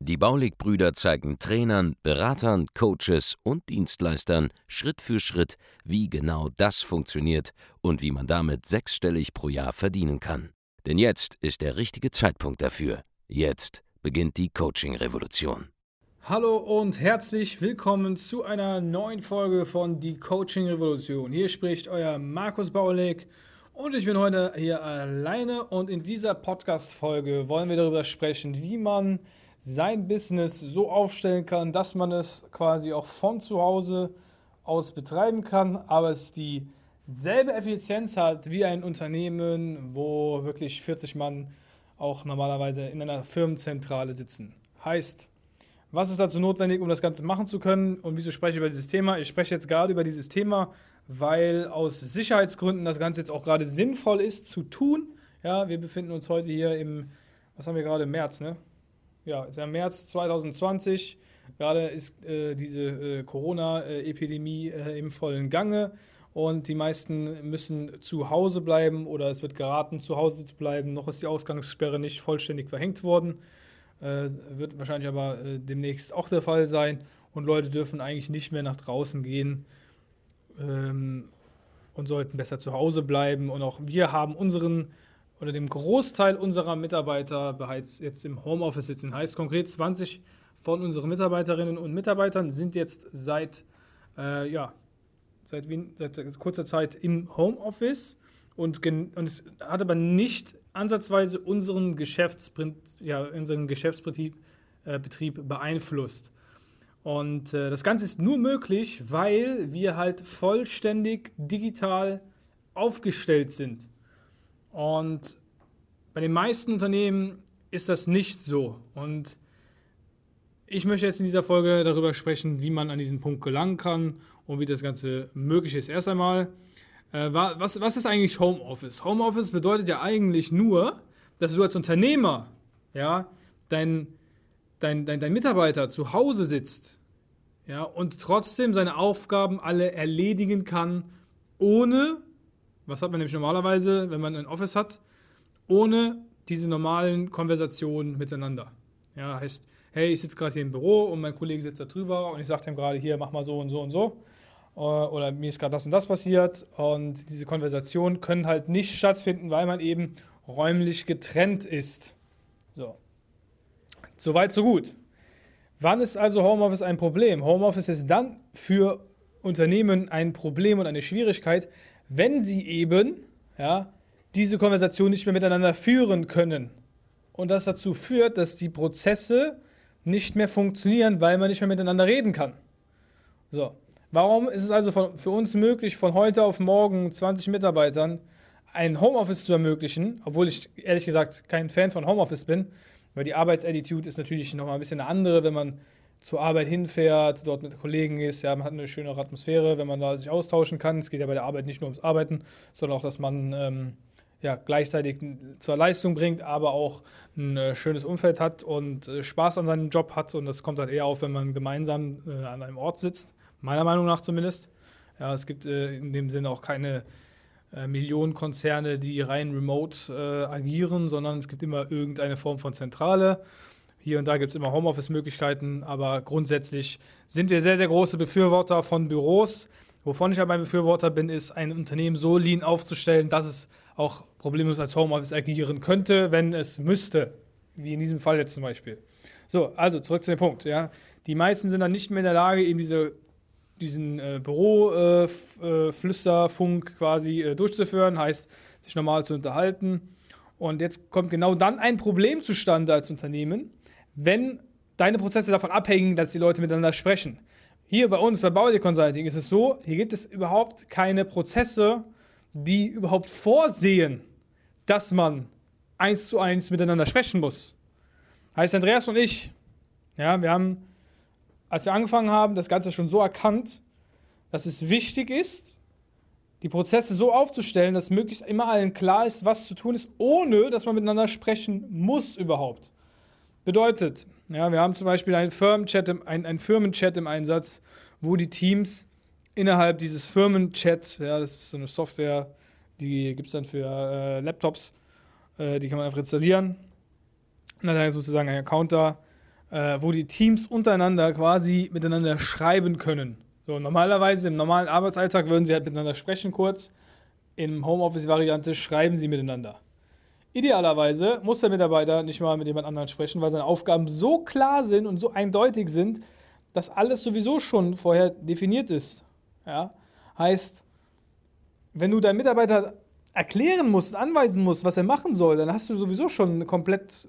Die Baulig-Brüder zeigen Trainern, Beratern, Coaches und Dienstleistern Schritt für Schritt, wie genau das funktioniert und wie man damit sechsstellig pro Jahr verdienen kann. Denn jetzt ist der richtige Zeitpunkt dafür. Jetzt beginnt die Coaching-Revolution. Hallo und herzlich willkommen zu einer neuen Folge von Die Coaching Revolution. Hier spricht euer Markus Baulig und ich bin heute hier alleine und in dieser Podcast-Folge wollen wir darüber sprechen, wie man sein Business so aufstellen kann, dass man es quasi auch von zu Hause aus betreiben kann, aber es dieselbe Effizienz hat wie ein Unternehmen, wo wirklich 40 Mann auch normalerweise in einer Firmenzentrale sitzen. Heißt, was ist dazu notwendig, um das Ganze machen zu können und wieso spreche ich über dieses Thema? Ich spreche jetzt gerade über dieses Thema, weil aus Sicherheitsgründen das Ganze jetzt auch gerade sinnvoll ist zu tun. Ja, wir befinden uns heute hier im, was haben wir gerade, im März, ne? Ja, im März 2020. Gerade ist äh, diese äh, Corona-Epidemie äh, im vollen Gange und die meisten müssen zu Hause bleiben oder es wird geraten, zu Hause zu bleiben. Noch ist die Ausgangssperre nicht vollständig verhängt worden. Äh, wird wahrscheinlich aber äh, demnächst auch der Fall sein. Und Leute dürfen eigentlich nicht mehr nach draußen gehen ähm, und sollten besser zu Hause bleiben. Und auch wir haben unseren oder dem Großteil unserer Mitarbeiter bereits jetzt im Homeoffice sitzen. Heißt konkret 20 von unseren Mitarbeiterinnen und Mitarbeitern sind jetzt seit, äh, ja, seit, seit, kurzer Zeit im Homeoffice und, und es hat aber nicht ansatzweise unseren, ja, unseren Geschäftsbetrieb äh, Betrieb beeinflusst. Und äh, das Ganze ist nur möglich, weil wir halt vollständig digital aufgestellt sind. Und bei den meisten Unternehmen ist das nicht so. Und ich möchte jetzt in dieser Folge darüber sprechen, wie man an diesen Punkt gelangen kann und wie das Ganze möglich ist. Erst einmal, äh, was, was ist eigentlich Homeoffice? Homeoffice bedeutet ja eigentlich nur, dass du als Unternehmer, ja, dein, dein, dein, dein Mitarbeiter zu Hause sitzt ja, und trotzdem seine Aufgaben alle erledigen kann, ohne was hat man nämlich normalerweise, wenn man ein Office hat? Ohne diese normalen Konversationen miteinander. Ja, heißt, hey, ich sitze gerade hier im Büro und mein Kollege sitzt da drüber und ich sage ihm gerade hier, mach mal so und so und so. Äh, oder mir ist gerade das und das passiert. Und diese Konversationen können halt nicht stattfinden, weil man eben räumlich getrennt ist. So. Soweit, so gut. Wann ist also Homeoffice ein Problem? Homeoffice ist dann für Unternehmen ein Problem und eine Schwierigkeit, wenn sie eben ja, diese Konversation nicht mehr miteinander führen können. Und das dazu führt, dass die Prozesse nicht mehr funktionieren, weil man nicht mehr miteinander reden kann. So. Warum ist es also von, für uns möglich, von heute auf morgen 20 Mitarbeitern ein Homeoffice zu ermöglichen, obwohl ich ehrlich gesagt kein Fan von Homeoffice bin, weil die Arbeitsattitude ist natürlich nochmal ein bisschen eine andere, wenn man zur Arbeit hinfährt, dort mit Kollegen ist. Ja, man hat eine schönere Atmosphäre, wenn man da sich austauschen kann. Es geht ja bei der Arbeit nicht nur ums Arbeiten, sondern auch, dass man ähm, ja, gleichzeitig zwar Leistung bringt, aber auch ein äh, schönes Umfeld hat und äh, Spaß an seinem Job hat. Und das kommt halt eher auf, wenn man gemeinsam äh, an einem Ort sitzt, meiner Meinung nach zumindest. Ja, es gibt äh, in dem Sinne auch keine äh, Millionenkonzerne, die rein remote äh, agieren, sondern es gibt immer irgendeine Form von Zentrale. Hier und da gibt es immer Homeoffice-Möglichkeiten, aber grundsätzlich sind wir sehr, sehr große Befürworter von Büros. Wovon ich aber ein Befürworter bin, ist, ein Unternehmen so lean aufzustellen, dass es auch problemlos als Homeoffice agieren könnte, wenn es müsste. Wie in diesem Fall jetzt zum Beispiel. So, also zurück zu dem Punkt. Ja. Die meisten sind dann nicht mehr in der Lage, eben diese, diesen äh, Büroflüsterfunk äh, äh quasi äh, durchzuführen, heißt, sich normal zu unterhalten. Und jetzt kommt genau dann ein Problem zustande als Unternehmen, wenn deine Prozesse davon abhängen, dass die Leute miteinander sprechen. Hier bei uns, bei Bauer Consulting, ist es so, hier gibt es überhaupt keine Prozesse, die überhaupt vorsehen, dass man eins zu eins miteinander sprechen muss. Heißt, Andreas und ich, ja, wir haben, als wir angefangen haben, das Ganze schon so erkannt, dass es wichtig ist, die Prozesse so aufzustellen, dass möglichst immer allen klar ist, was zu tun ist, ohne dass man miteinander sprechen muss überhaupt. Bedeutet, ja, wir haben zum Beispiel einen Firmenchat im, ein, Firmenchat im Einsatz, wo die Teams innerhalb dieses Firmenchats, ja, das ist so eine Software, die gibt es dann für äh, Laptops, äh, die kann man einfach installieren. Und dann hat sozusagen ein Account da, äh, wo die Teams untereinander quasi miteinander schreiben können. So, normalerweise im normalen Arbeitsalltag würden sie halt miteinander sprechen kurz. Im Homeoffice-Variante schreiben sie miteinander. Idealerweise muss der Mitarbeiter nicht mal mit jemand anderem sprechen, weil seine Aufgaben so klar sind und so eindeutig sind, dass alles sowieso schon vorher definiert ist. Ja? Heißt, wenn du deinem Mitarbeiter erklären musst, anweisen musst, was er machen soll, dann hast du sowieso schon komplett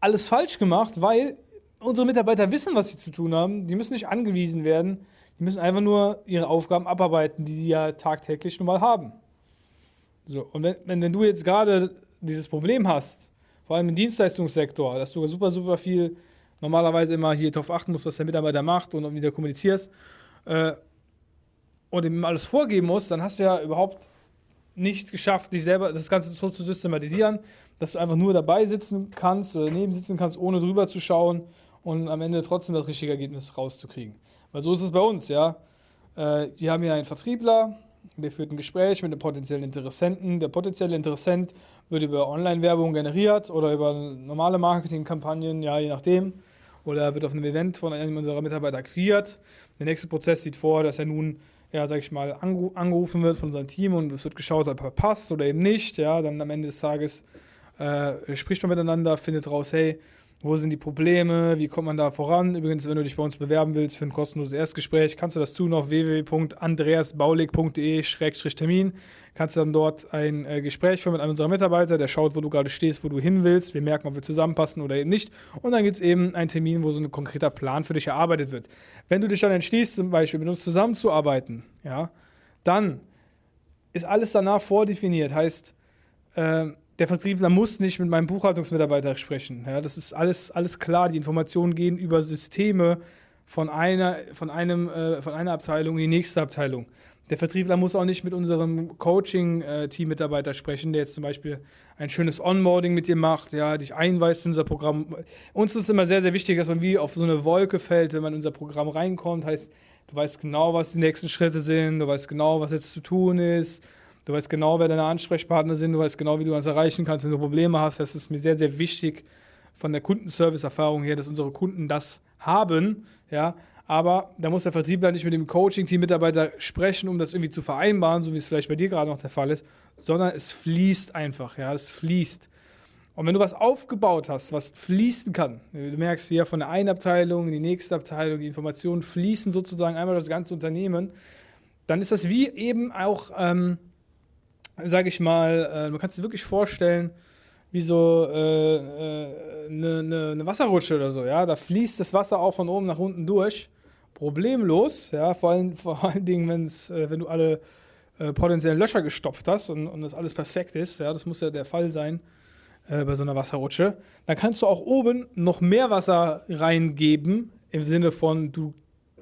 alles falsch gemacht, weil unsere Mitarbeiter wissen, was sie zu tun haben. Die müssen nicht angewiesen werden. Die müssen einfach nur ihre Aufgaben abarbeiten, die sie ja tagtäglich nun mal haben. So, und wenn, wenn, wenn du jetzt gerade dieses Problem hast, vor allem im Dienstleistungssektor, dass du super, super viel normalerweise immer hier darauf achten musst, was der Mitarbeiter macht und wie du kommunizierst äh, und ihm alles vorgeben musst, dann hast du ja überhaupt nicht geschafft, dich selber das Ganze so zu systematisieren, dass du einfach nur dabei sitzen kannst oder neben sitzen kannst, ohne drüber zu schauen und am Ende trotzdem das richtige Ergebnis rauszukriegen. Weil so ist es bei uns, ja. Äh, wir haben hier einen Vertriebler, der führt ein Gespräch mit einem potenziellen Interessenten. Der potenzielle Interessent wird über Online-Werbung generiert oder über normale Marketingkampagnen, ja, je nachdem. Oder wird auf einem Event von einem unserer Mitarbeiter akquiriert. Der nächste Prozess sieht vor, dass er nun, ja, sag ich mal, angerufen wird von seinem Team und es wird geschaut, ob er passt oder eben nicht. Ja, dann am Ende des Tages äh, spricht man miteinander, findet raus, hey, wo sind die Probleme? Wie kommt man da voran? Übrigens, wenn du dich bei uns bewerben willst für ein kostenloses Erstgespräch, kannst du das tun auf www.andreasbaulig.de-termin. Kannst du dann dort ein äh, Gespräch führen mit einem unserer Mitarbeiter, der schaut, wo du gerade stehst, wo du hin willst. Wir merken, ob wir zusammenpassen oder eben nicht. Und dann gibt es eben einen Termin, wo so ein konkreter Plan für dich erarbeitet wird. Wenn du dich dann entschließt, zum Beispiel mit uns zusammenzuarbeiten, ja, dann ist alles danach vordefiniert. Heißt, äh, der Vertriebler muss nicht mit meinem Buchhaltungsmitarbeiter sprechen. Ja, das ist alles, alles klar. Die Informationen gehen über Systeme von einer, von, einem, äh, von einer Abteilung in die nächste Abteilung. Der Vertriebler muss auch nicht mit unserem Coaching-Team-Mitarbeiter sprechen, der jetzt zum Beispiel ein schönes Onboarding mit dir macht, ja, dich einweist in unser Programm. Uns ist immer sehr, sehr wichtig, dass man wie auf so eine Wolke fällt, wenn man in unser Programm reinkommt. Heißt, du weißt genau, was die nächsten Schritte sind, du weißt genau, was jetzt zu tun ist Du weißt genau, wer deine Ansprechpartner sind, du weißt genau, wie du uns erreichen kannst, wenn du Probleme hast. Das ist mir sehr, sehr wichtig von der Kundenservice-Erfahrung her, dass unsere Kunden das haben. Ja, aber da muss der Vertriebler nicht mit dem Coaching-Team-Mitarbeiter sprechen, um das irgendwie zu vereinbaren, so wie es vielleicht bei dir gerade noch der Fall ist, sondern es fließt einfach. Ja, es fließt. Und wenn du was aufgebaut hast, was fließen kann, du merkst hier von der einen Abteilung in die nächste Abteilung, die Informationen fließen sozusagen einmal das ganze Unternehmen, dann ist das wie eben auch ähm, sage ich mal, äh, man kann sich wirklich vorstellen, wie so eine äh, äh, ne, ne, ne Wasserrutsche oder so, ja. Da fließt das Wasser auch von oben nach unten durch. Problemlos, ja, vor allen, vor allen Dingen, wenn's, äh, wenn du alle äh, potenziellen Löcher gestopft hast und, und das alles perfekt ist, ja, das muss ja der Fall sein äh, bei so einer Wasserrutsche, dann kannst du auch oben noch mehr Wasser reingeben, im Sinne von, du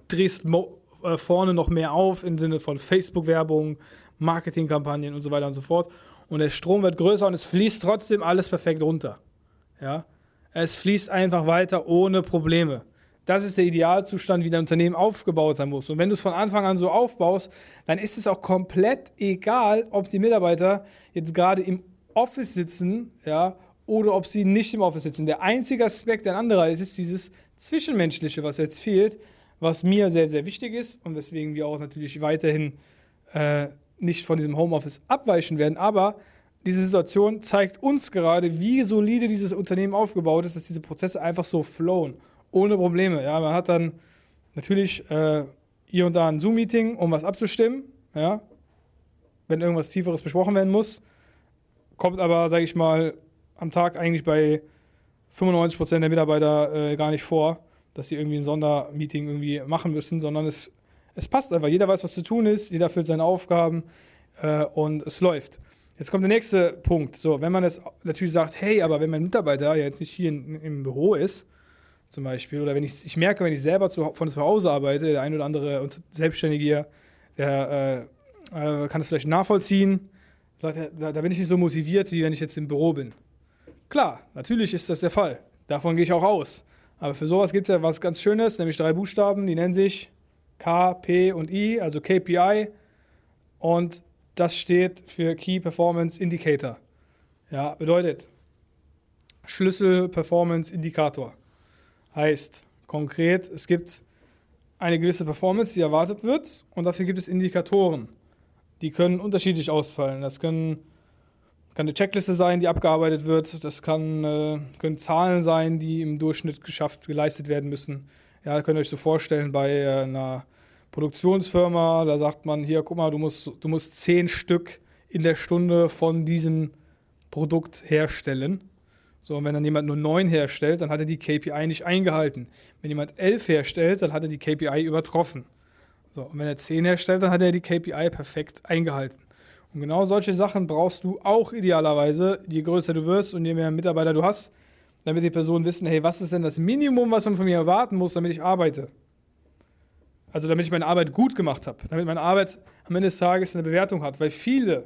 drehst äh, vorne noch mehr auf, im Sinne von Facebook-Werbung, Marketingkampagnen und so weiter und so fort. Und der Strom wird größer und es fließt trotzdem alles perfekt runter. Ja? Es fließt einfach weiter ohne Probleme. Das ist der Idealzustand, wie dein Unternehmen aufgebaut sein muss. Und wenn du es von Anfang an so aufbaust, dann ist es auch komplett egal, ob die Mitarbeiter jetzt gerade im Office sitzen, ja, oder ob sie nicht im Office sitzen. Der einzige Aspekt, der ein anderer ist, ist dieses Zwischenmenschliche, was jetzt fehlt, was mir sehr, sehr wichtig ist und weswegen wir auch natürlich weiterhin äh, nicht von diesem Homeoffice abweichen werden, aber diese Situation zeigt uns gerade, wie solide dieses Unternehmen aufgebaut ist, dass diese Prozesse einfach so flowen, ohne Probleme. Ja, man hat dann natürlich äh, hier und da ein Zoom-Meeting, um was abzustimmen, ja, wenn irgendwas Tieferes besprochen werden muss, kommt aber, sage ich mal, am Tag eigentlich bei 95% der Mitarbeiter äh, gar nicht vor, dass sie irgendwie ein Sondermeeting irgendwie machen müssen, sondern es es passt einfach. Jeder weiß, was zu tun ist, jeder füllt seine Aufgaben äh, und es läuft. Jetzt kommt der nächste Punkt. So, wenn man jetzt natürlich sagt, hey, aber wenn mein Mitarbeiter jetzt nicht hier in, im Büro ist, zum Beispiel, oder wenn ich, ich merke, wenn ich selber zu, von zu Hause arbeite, der ein oder andere Selbstständige, der äh, kann es vielleicht nachvollziehen. Sagt da, da bin ich nicht so motiviert, wie wenn ich jetzt im Büro bin. Klar, natürlich ist das der Fall. Davon gehe ich auch aus. Aber für sowas gibt es ja was ganz Schönes, nämlich drei Buchstaben, die nennen sich K, P und I, also KPI. Und das steht für Key Performance Indicator. Ja, bedeutet Schlüssel Performance Indikator. Heißt konkret, es gibt eine gewisse Performance, die erwartet wird, und dafür gibt es Indikatoren. Die können unterschiedlich ausfallen. Das können, kann eine Checkliste sein, die abgearbeitet wird. Das kann, äh, können Zahlen sein, die im Durchschnitt geschafft, geleistet werden müssen. Ja, könnt ihr euch so vorstellen bei äh, einer Produktionsfirma, da sagt man, hier, guck mal, du musst, du musst zehn Stück in der Stunde von diesem Produkt herstellen. So, und wenn dann jemand nur neun herstellt, dann hat er die KPI nicht eingehalten. Wenn jemand elf herstellt, dann hat er die KPI übertroffen. So, und wenn er zehn herstellt, dann hat er die KPI perfekt eingehalten. Und genau solche Sachen brauchst du auch idealerweise, je größer du wirst und je mehr Mitarbeiter du hast, damit die Personen wissen, hey, was ist denn das Minimum, was man von mir erwarten muss, damit ich arbeite? Also damit ich meine Arbeit gut gemacht habe, damit meine Arbeit am Ende des Tages eine Bewertung hat, weil viele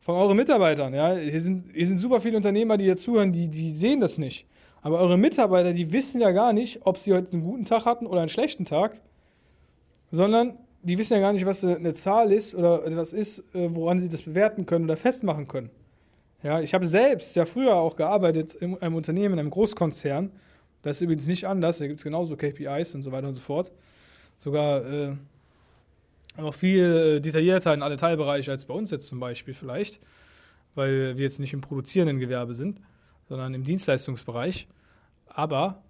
von euren Mitarbeitern, ja, hier sind, hier sind super viele Unternehmer, die hier zuhören, die, die sehen das nicht. Aber eure Mitarbeiter, die wissen ja gar nicht, ob sie heute einen guten Tag hatten oder einen schlechten Tag, sondern die wissen ja gar nicht, was eine Zahl ist oder etwas ist, äh, woran sie das bewerten können oder festmachen können. Ja, ich habe selbst ja früher auch gearbeitet in einem Unternehmen, in einem Großkonzern. Das ist übrigens nicht anders, da gibt es genauso KPIs und so weiter und so fort. Sogar äh, noch viel äh, detaillierter in alle Teilbereiche als bei uns jetzt zum Beispiel vielleicht, weil wir jetzt nicht im produzierenden Gewerbe sind, sondern im Dienstleistungsbereich. Aber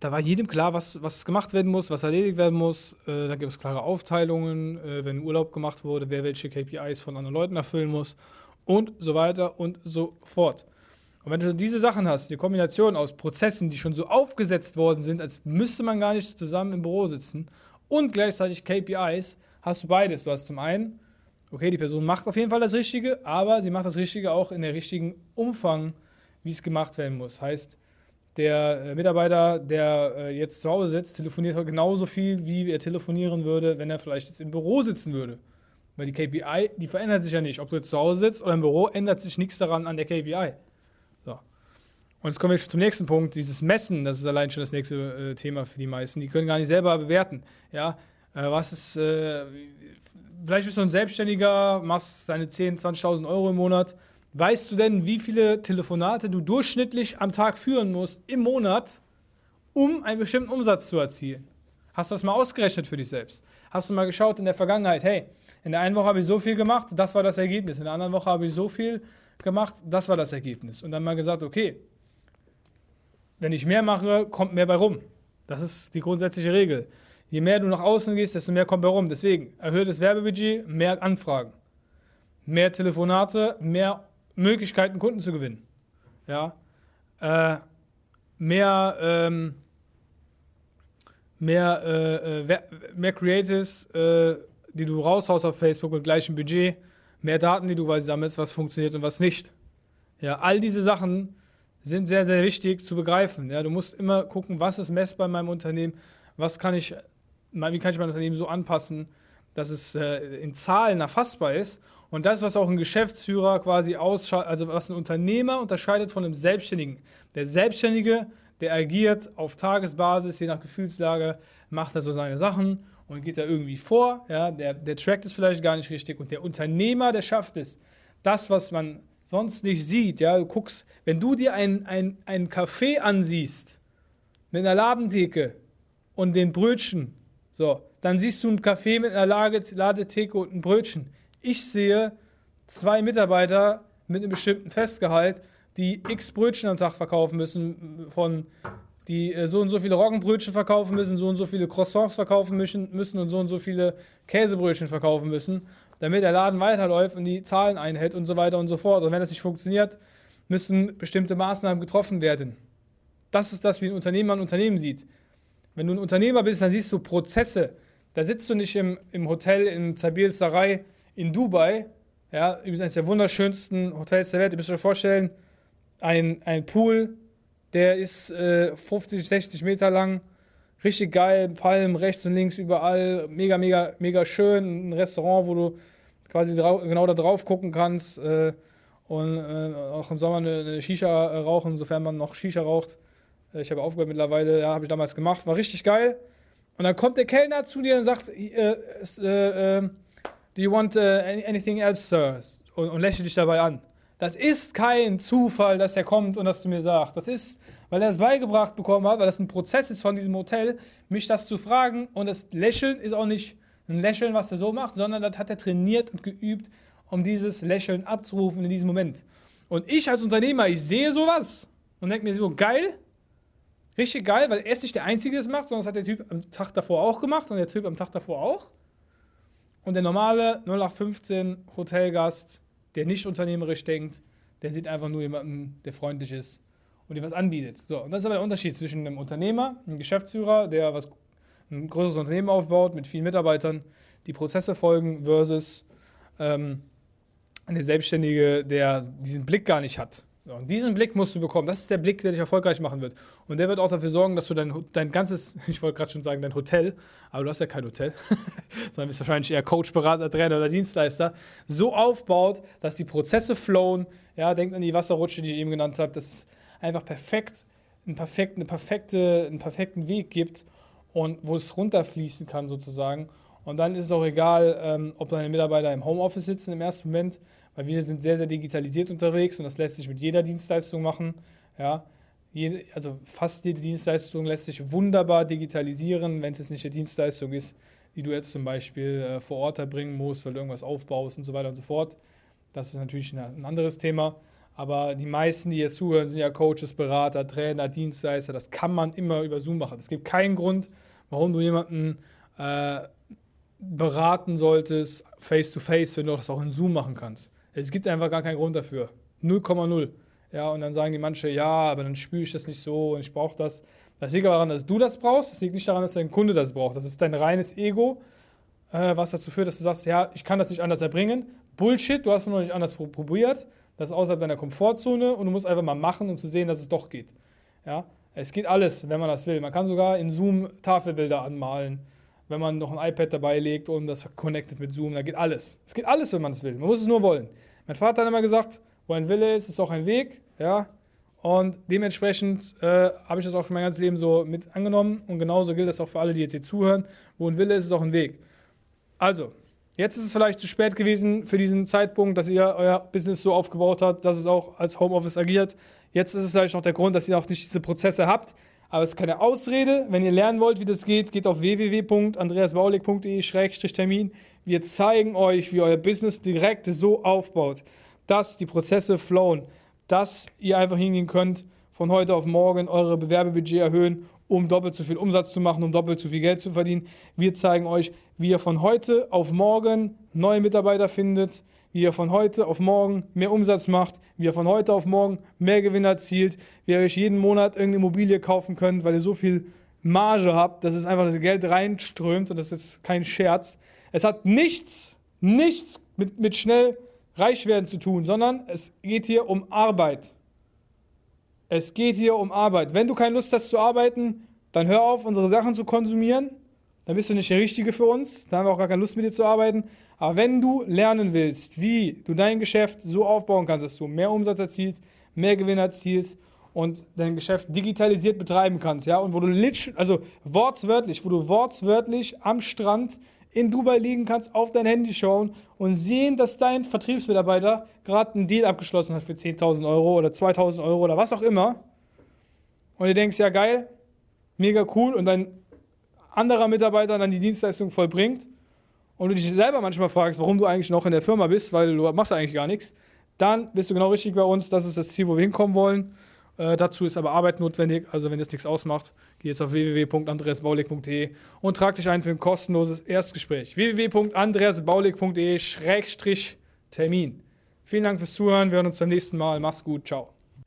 da war jedem klar, was, was gemacht werden muss, was erledigt werden muss. Äh, da gibt es klare Aufteilungen, äh, wenn Urlaub gemacht wurde, wer welche KPIs von anderen Leuten erfüllen muss und so weiter und so fort. Und wenn du diese Sachen hast, die Kombination aus Prozessen, die schon so aufgesetzt worden sind, als müsste man gar nicht zusammen im Büro sitzen und gleichzeitig KPIs, hast du beides. Du hast zum einen, okay, die Person macht auf jeden Fall das Richtige, aber sie macht das Richtige auch in der richtigen Umfang, wie es gemacht werden muss. Heißt, der äh, Mitarbeiter, der äh, jetzt zu Hause sitzt, telefoniert genauso viel, wie er telefonieren würde, wenn er vielleicht jetzt im Büro sitzen würde. Weil die KPI, die verändert sich ja nicht. Ob du jetzt zu Hause sitzt oder im Büro, ändert sich nichts daran an der KPI. So. Und jetzt kommen wir schon zum nächsten Punkt, dieses Messen, das ist allein schon das nächste äh, Thema für die meisten. Die können gar nicht selber bewerten. Ja, äh, was ist, äh, vielleicht bist du ein Selbstständiger, machst deine 10.000, 20.000 Euro im Monat. Weißt du denn, wie viele Telefonate du durchschnittlich am Tag führen musst im Monat, um einen bestimmten Umsatz zu erzielen? Hast du das mal ausgerechnet für dich selbst? Hast du mal geschaut in der Vergangenheit, hey, in der einen Woche habe ich so viel gemacht, das war das Ergebnis. In der anderen Woche habe ich so viel gemacht, das war das Ergebnis. Und dann mal gesagt, okay, wenn ich mehr mache, kommt mehr bei rum. Das ist die grundsätzliche Regel. Je mehr du nach außen gehst, desto mehr kommt herum. Deswegen erhöhtes Werbebudget, mehr Anfragen, mehr Telefonate, mehr Möglichkeiten, Kunden zu gewinnen. Ja, äh, mehr, ähm, mehr, äh, äh mehr Creatives, äh, die du raushaust auf Facebook mit gleichem Budget, mehr Daten, die du quasi sammelst, was funktioniert und was nicht. Ja, all diese Sachen sind sehr, sehr wichtig zu begreifen. Ja, du musst immer gucken, was ist messbar in meinem Unternehmen, was kann ich wie kann ich mein Unternehmen so anpassen, dass es äh, in Zahlen erfassbar ist. Und das, was auch ein Geschäftsführer quasi ausschaltet, also was ein Unternehmer unterscheidet von einem Selbstständigen. Der Selbstständige, der agiert auf Tagesbasis, je nach Gefühlslage, macht er so seine Sachen und geht da irgendwie vor. Ja, der, der trackt es vielleicht gar nicht richtig. Und der Unternehmer, der schafft es. Das, was man sonst nicht sieht, ja, du guckst, wenn du dir ein, ein, Café ansiehst, mit einer Ladentheke und den Brötchen so, dann siehst du ein Café mit einer Ladetheke und ein Brötchen. Ich sehe zwei Mitarbeiter mit einem bestimmten Festgehalt, die x Brötchen am Tag verkaufen müssen, von die äh, so und so viele Roggenbrötchen verkaufen müssen, so und so viele Croissants verkaufen müssen, müssen und so und so viele Käsebrötchen verkaufen müssen, damit der Laden weiterläuft und die Zahlen einhält und so weiter und so fort. Und wenn das nicht funktioniert, müssen bestimmte Maßnahmen getroffen werden. Das ist das, wie ein Unternehmer ein Unternehmen sieht. Wenn du ein Unternehmer bist, dann siehst du Prozesse. Da sitzt du nicht im, im Hotel in Zabil Sarai in Dubai. Ja, eines der wunderschönsten Hotels der Welt. Ihr müsst euch vorstellen, ein, ein Pool, der ist äh, 50, 60 Meter lang. Richtig geil, Palmen rechts und links überall. Mega, mega, mega schön. Ein Restaurant, wo du quasi genau da drauf gucken kannst äh, und äh, auch im Sommer eine, eine Shisha äh, rauchen, sofern man noch Shisha raucht. Äh, ich habe aufgehört mittlerweile, ja, habe ich damals gemacht, war richtig geil. Und dann kommt der Kellner zu dir und sagt, äh, äh, do you want anything else, sir? Und, und lächelt dich dabei an. Das ist kein Zufall, dass er kommt und das zu mir sagt. Das ist, weil er es beigebracht bekommen hat, weil das ein Prozess ist von diesem Hotel, mich das zu fragen. Und das Lächeln ist auch nicht ein Lächeln, was er so macht, sondern das hat er trainiert und geübt, um dieses Lächeln abzurufen in diesem Moment. Und ich als Unternehmer, ich sehe sowas und denke mir so, geil, richtig geil, weil er ist nicht der Einzige, der es macht, sondern das hat der Typ am Tag davor auch gemacht und der Typ am Tag davor auch. Und der normale 0815 Hotelgast, der nicht unternehmerisch denkt, der sieht einfach nur jemanden, der freundlich ist und dir was anbietet. So, und das ist aber der Unterschied zwischen einem Unternehmer, einem Geschäftsführer, der was ein größeres Unternehmen aufbaut mit vielen Mitarbeitern, die Prozesse folgen, versus ähm, eine Selbstständige, der diesen Blick gar nicht hat. So, und diesen Blick musst du bekommen. Das ist der Blick, der dich erfolgreich machen wird. Und der wird auch dafür sorgen, dass du dein, dein ganzes, ich wollte gerade schon sagen, dein Hotel, aber du hast ja kein Hotel, sondern bist wahrscheinlich eher Coach, Berater, Trainer oder Dienstleister, so aufbaut, dass die Prozesse flowen. Ja, denkt an die Wasserrutsche, die ich eben genannt habe, dass es einfach perfekt, einen, perfekt, eine perfekte, einen perfekten Weg gibt und wo es runterfließen kann sozusagen. Und dann ist es auch egal, ähm, ob deine Mitarbeiter im Homeoffice sitzen im ersten Moment, weil wir sind sehr, sehr digitalisiert unterwegs und das lässt sich mit jeder Dienstleistung machen. Ja, jede, also fast jede Dienstleistung lässt sich wunderbar digitalisieren, wenn es jetzt nicht eine Dienstleistung ist, die du jetzt zum Beispiel äh, vor Ort erbringen musst, weil du irgendwas aufbaust und so weiter und so fort. Das ist natürlich ein anderes Thema. Aber die meisten, die jetzt zuhören, sind ja Coaches, Berater, Trainer, Dienstleister. Das kann man immer über Zoom machen. Es gibt keinen Grund, warum du jemanden äh, beraten solltest, face to face, wenn du das auch in Zoom machen kannst. Es gibt einfach gar keinen Grund dafür. 0,0. Ja, und dann sagen die manche, ja, aber dann spüre ich das nicht so und ich brauche das. Das liegt aber daran, dass du das brauchst. Das liegt nicht daran, dass dein Kunde das braucht. Das ist dein reines Ego, äh, was dazu führt, dass du sagst, ja, ich kann das nicht anders erbringen. Bullshit, du hast es noch nicht anders probiert. Das ist außerhalb deiner Komfortzone und du musst einfach mal machen, um zu sehen, dass es doch geht. Ja, es geht alles, wenn man das will. Man kann sogar in Zoom Tafelbilder anmalen, wenn man noch ein iPad dabei legt und das connected mit Zoom. Da geht alles. Es geht alles, wenn man es will. Man muss es nur wollen. Mein Vater hat immer gesagt, wo ein Wille ist, ist auch ein Weg. Ja, und dementsprechend äh, habe ich das auch mein ganzes Leben so mit angenommen. Und genauso gilt das auch für alle, die jetzt hier zuhören. Wo ein Wille ist, ist auch ein Weg. Also, jetzt ist es vielleicht zu spät gewesen für diesen Zeitpunkt, dass ihr euer Business so aufgebaut habt, dass es auch als Homeoffice agiert. Jetzt ist es vielleicht noch der Grund, dass ihr auch nicht diese Prozesse habt. Aber es ist keine Ausrede. Wenn ihr lernen wollt, wie das geht, geht auf www.andreasbaulig.de-termin. Wir zeigen euch, wie euer Business direkt so aufbaut, dass die Prozesse flowen, dass ihr einfach hingehen könnt, von heute auf morgen eure Bewerbebudget erhöhen, um doppelt so viel Umsatz zu machen, um doppelt so viel Geld zu verdienen. Wir zeigen euch, wie ihr von heute auf morgen neue Mitarbeiter findet, wie ihr von heute auf morgen mehr Umsatz macht, wie ihr von heute auf morgen mehr Gewinn erzielt, wie ihr euch jeden Monat irgendeine Immobilie kaufen könnt, weil ihr so viel Marge habt, dass es einfach das Geld reinströmt und das ist kein Scherz. Es hat nichts, nichts mit, mit schnell reich werden zu tun, sondern es geht hier um Arbeit. Es geht hier um Arbeit. Wenn du keine Lust hast zu arbeiten, dann hör auf, unsere Sachen zu konsumieren. Dann bist du nicht der Richtige für uns. Dann haben wir auch gar keine Lust mit dir zu arbeiten. Aber wenn du lernen willst, wie du dein Geschäft so aufbauen kannst, dass du mehr Umsatz erzielst, mehr Gewinn erzielst und dein Geschäft digitalisiert betreiben kannst, ja, und wo du also wortwörtlich, wo du wortwörtlich am Strand in Dubai liegen kannst, auf dein Handy schauen und sehen, dass dein Vertriebsmitarbeiter gerade einen Deal abgeschlossen hat für 10.000 Euro oder 2.000 Euro oder was auch immer. Und du denkst, ja geil, mega cool und dein anderer Mitarbeiter dann die Dienstleistung vollbringt und du dich selber manchmal fragst, warum du eigentlich noch in der Firma bist, weil du machst eigentlich gar nichts, dann bist du genau richtig bei uns. Das ist das Ziel, wo wir hinkommen wollen. Äh, dazu ist aber Arbeit notwendig. Also wenn das nichts ausmacht, geh jetzt auf www.andreasbaulig.de und trag dich ein für ein kostenloses Erstgespräch. www.andreasbaulig.de-termin. Vielen Dank fürs Zuhören. Wir hören uns beim nächsten Mal. Mach's gut. Ciao.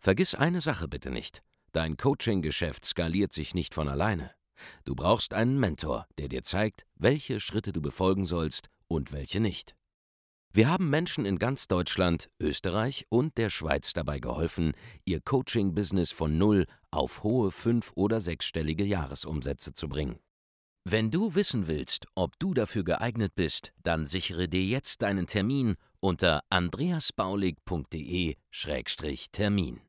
Vergiss eine Sache bitte nicht. Dein Coaching-Geschäft skaliert sich nicht von alleine. Du brauchst einen Mentor, der dir zeigt, welche Schritte du befolgen sollst und welche nicht. Wir haben Menschen in ganz Deutschland, Österreich und der Schweiz dabei geholfen, ihr Coaching-Business von null auf hohe fünf- oder sechsstellige Jahresumsätze zu bringen. Wenn du wissen willst, ob du dafür geeignet bist, dann sichere dir jetzt deinen Termin unter andreasbaulig.de-termin.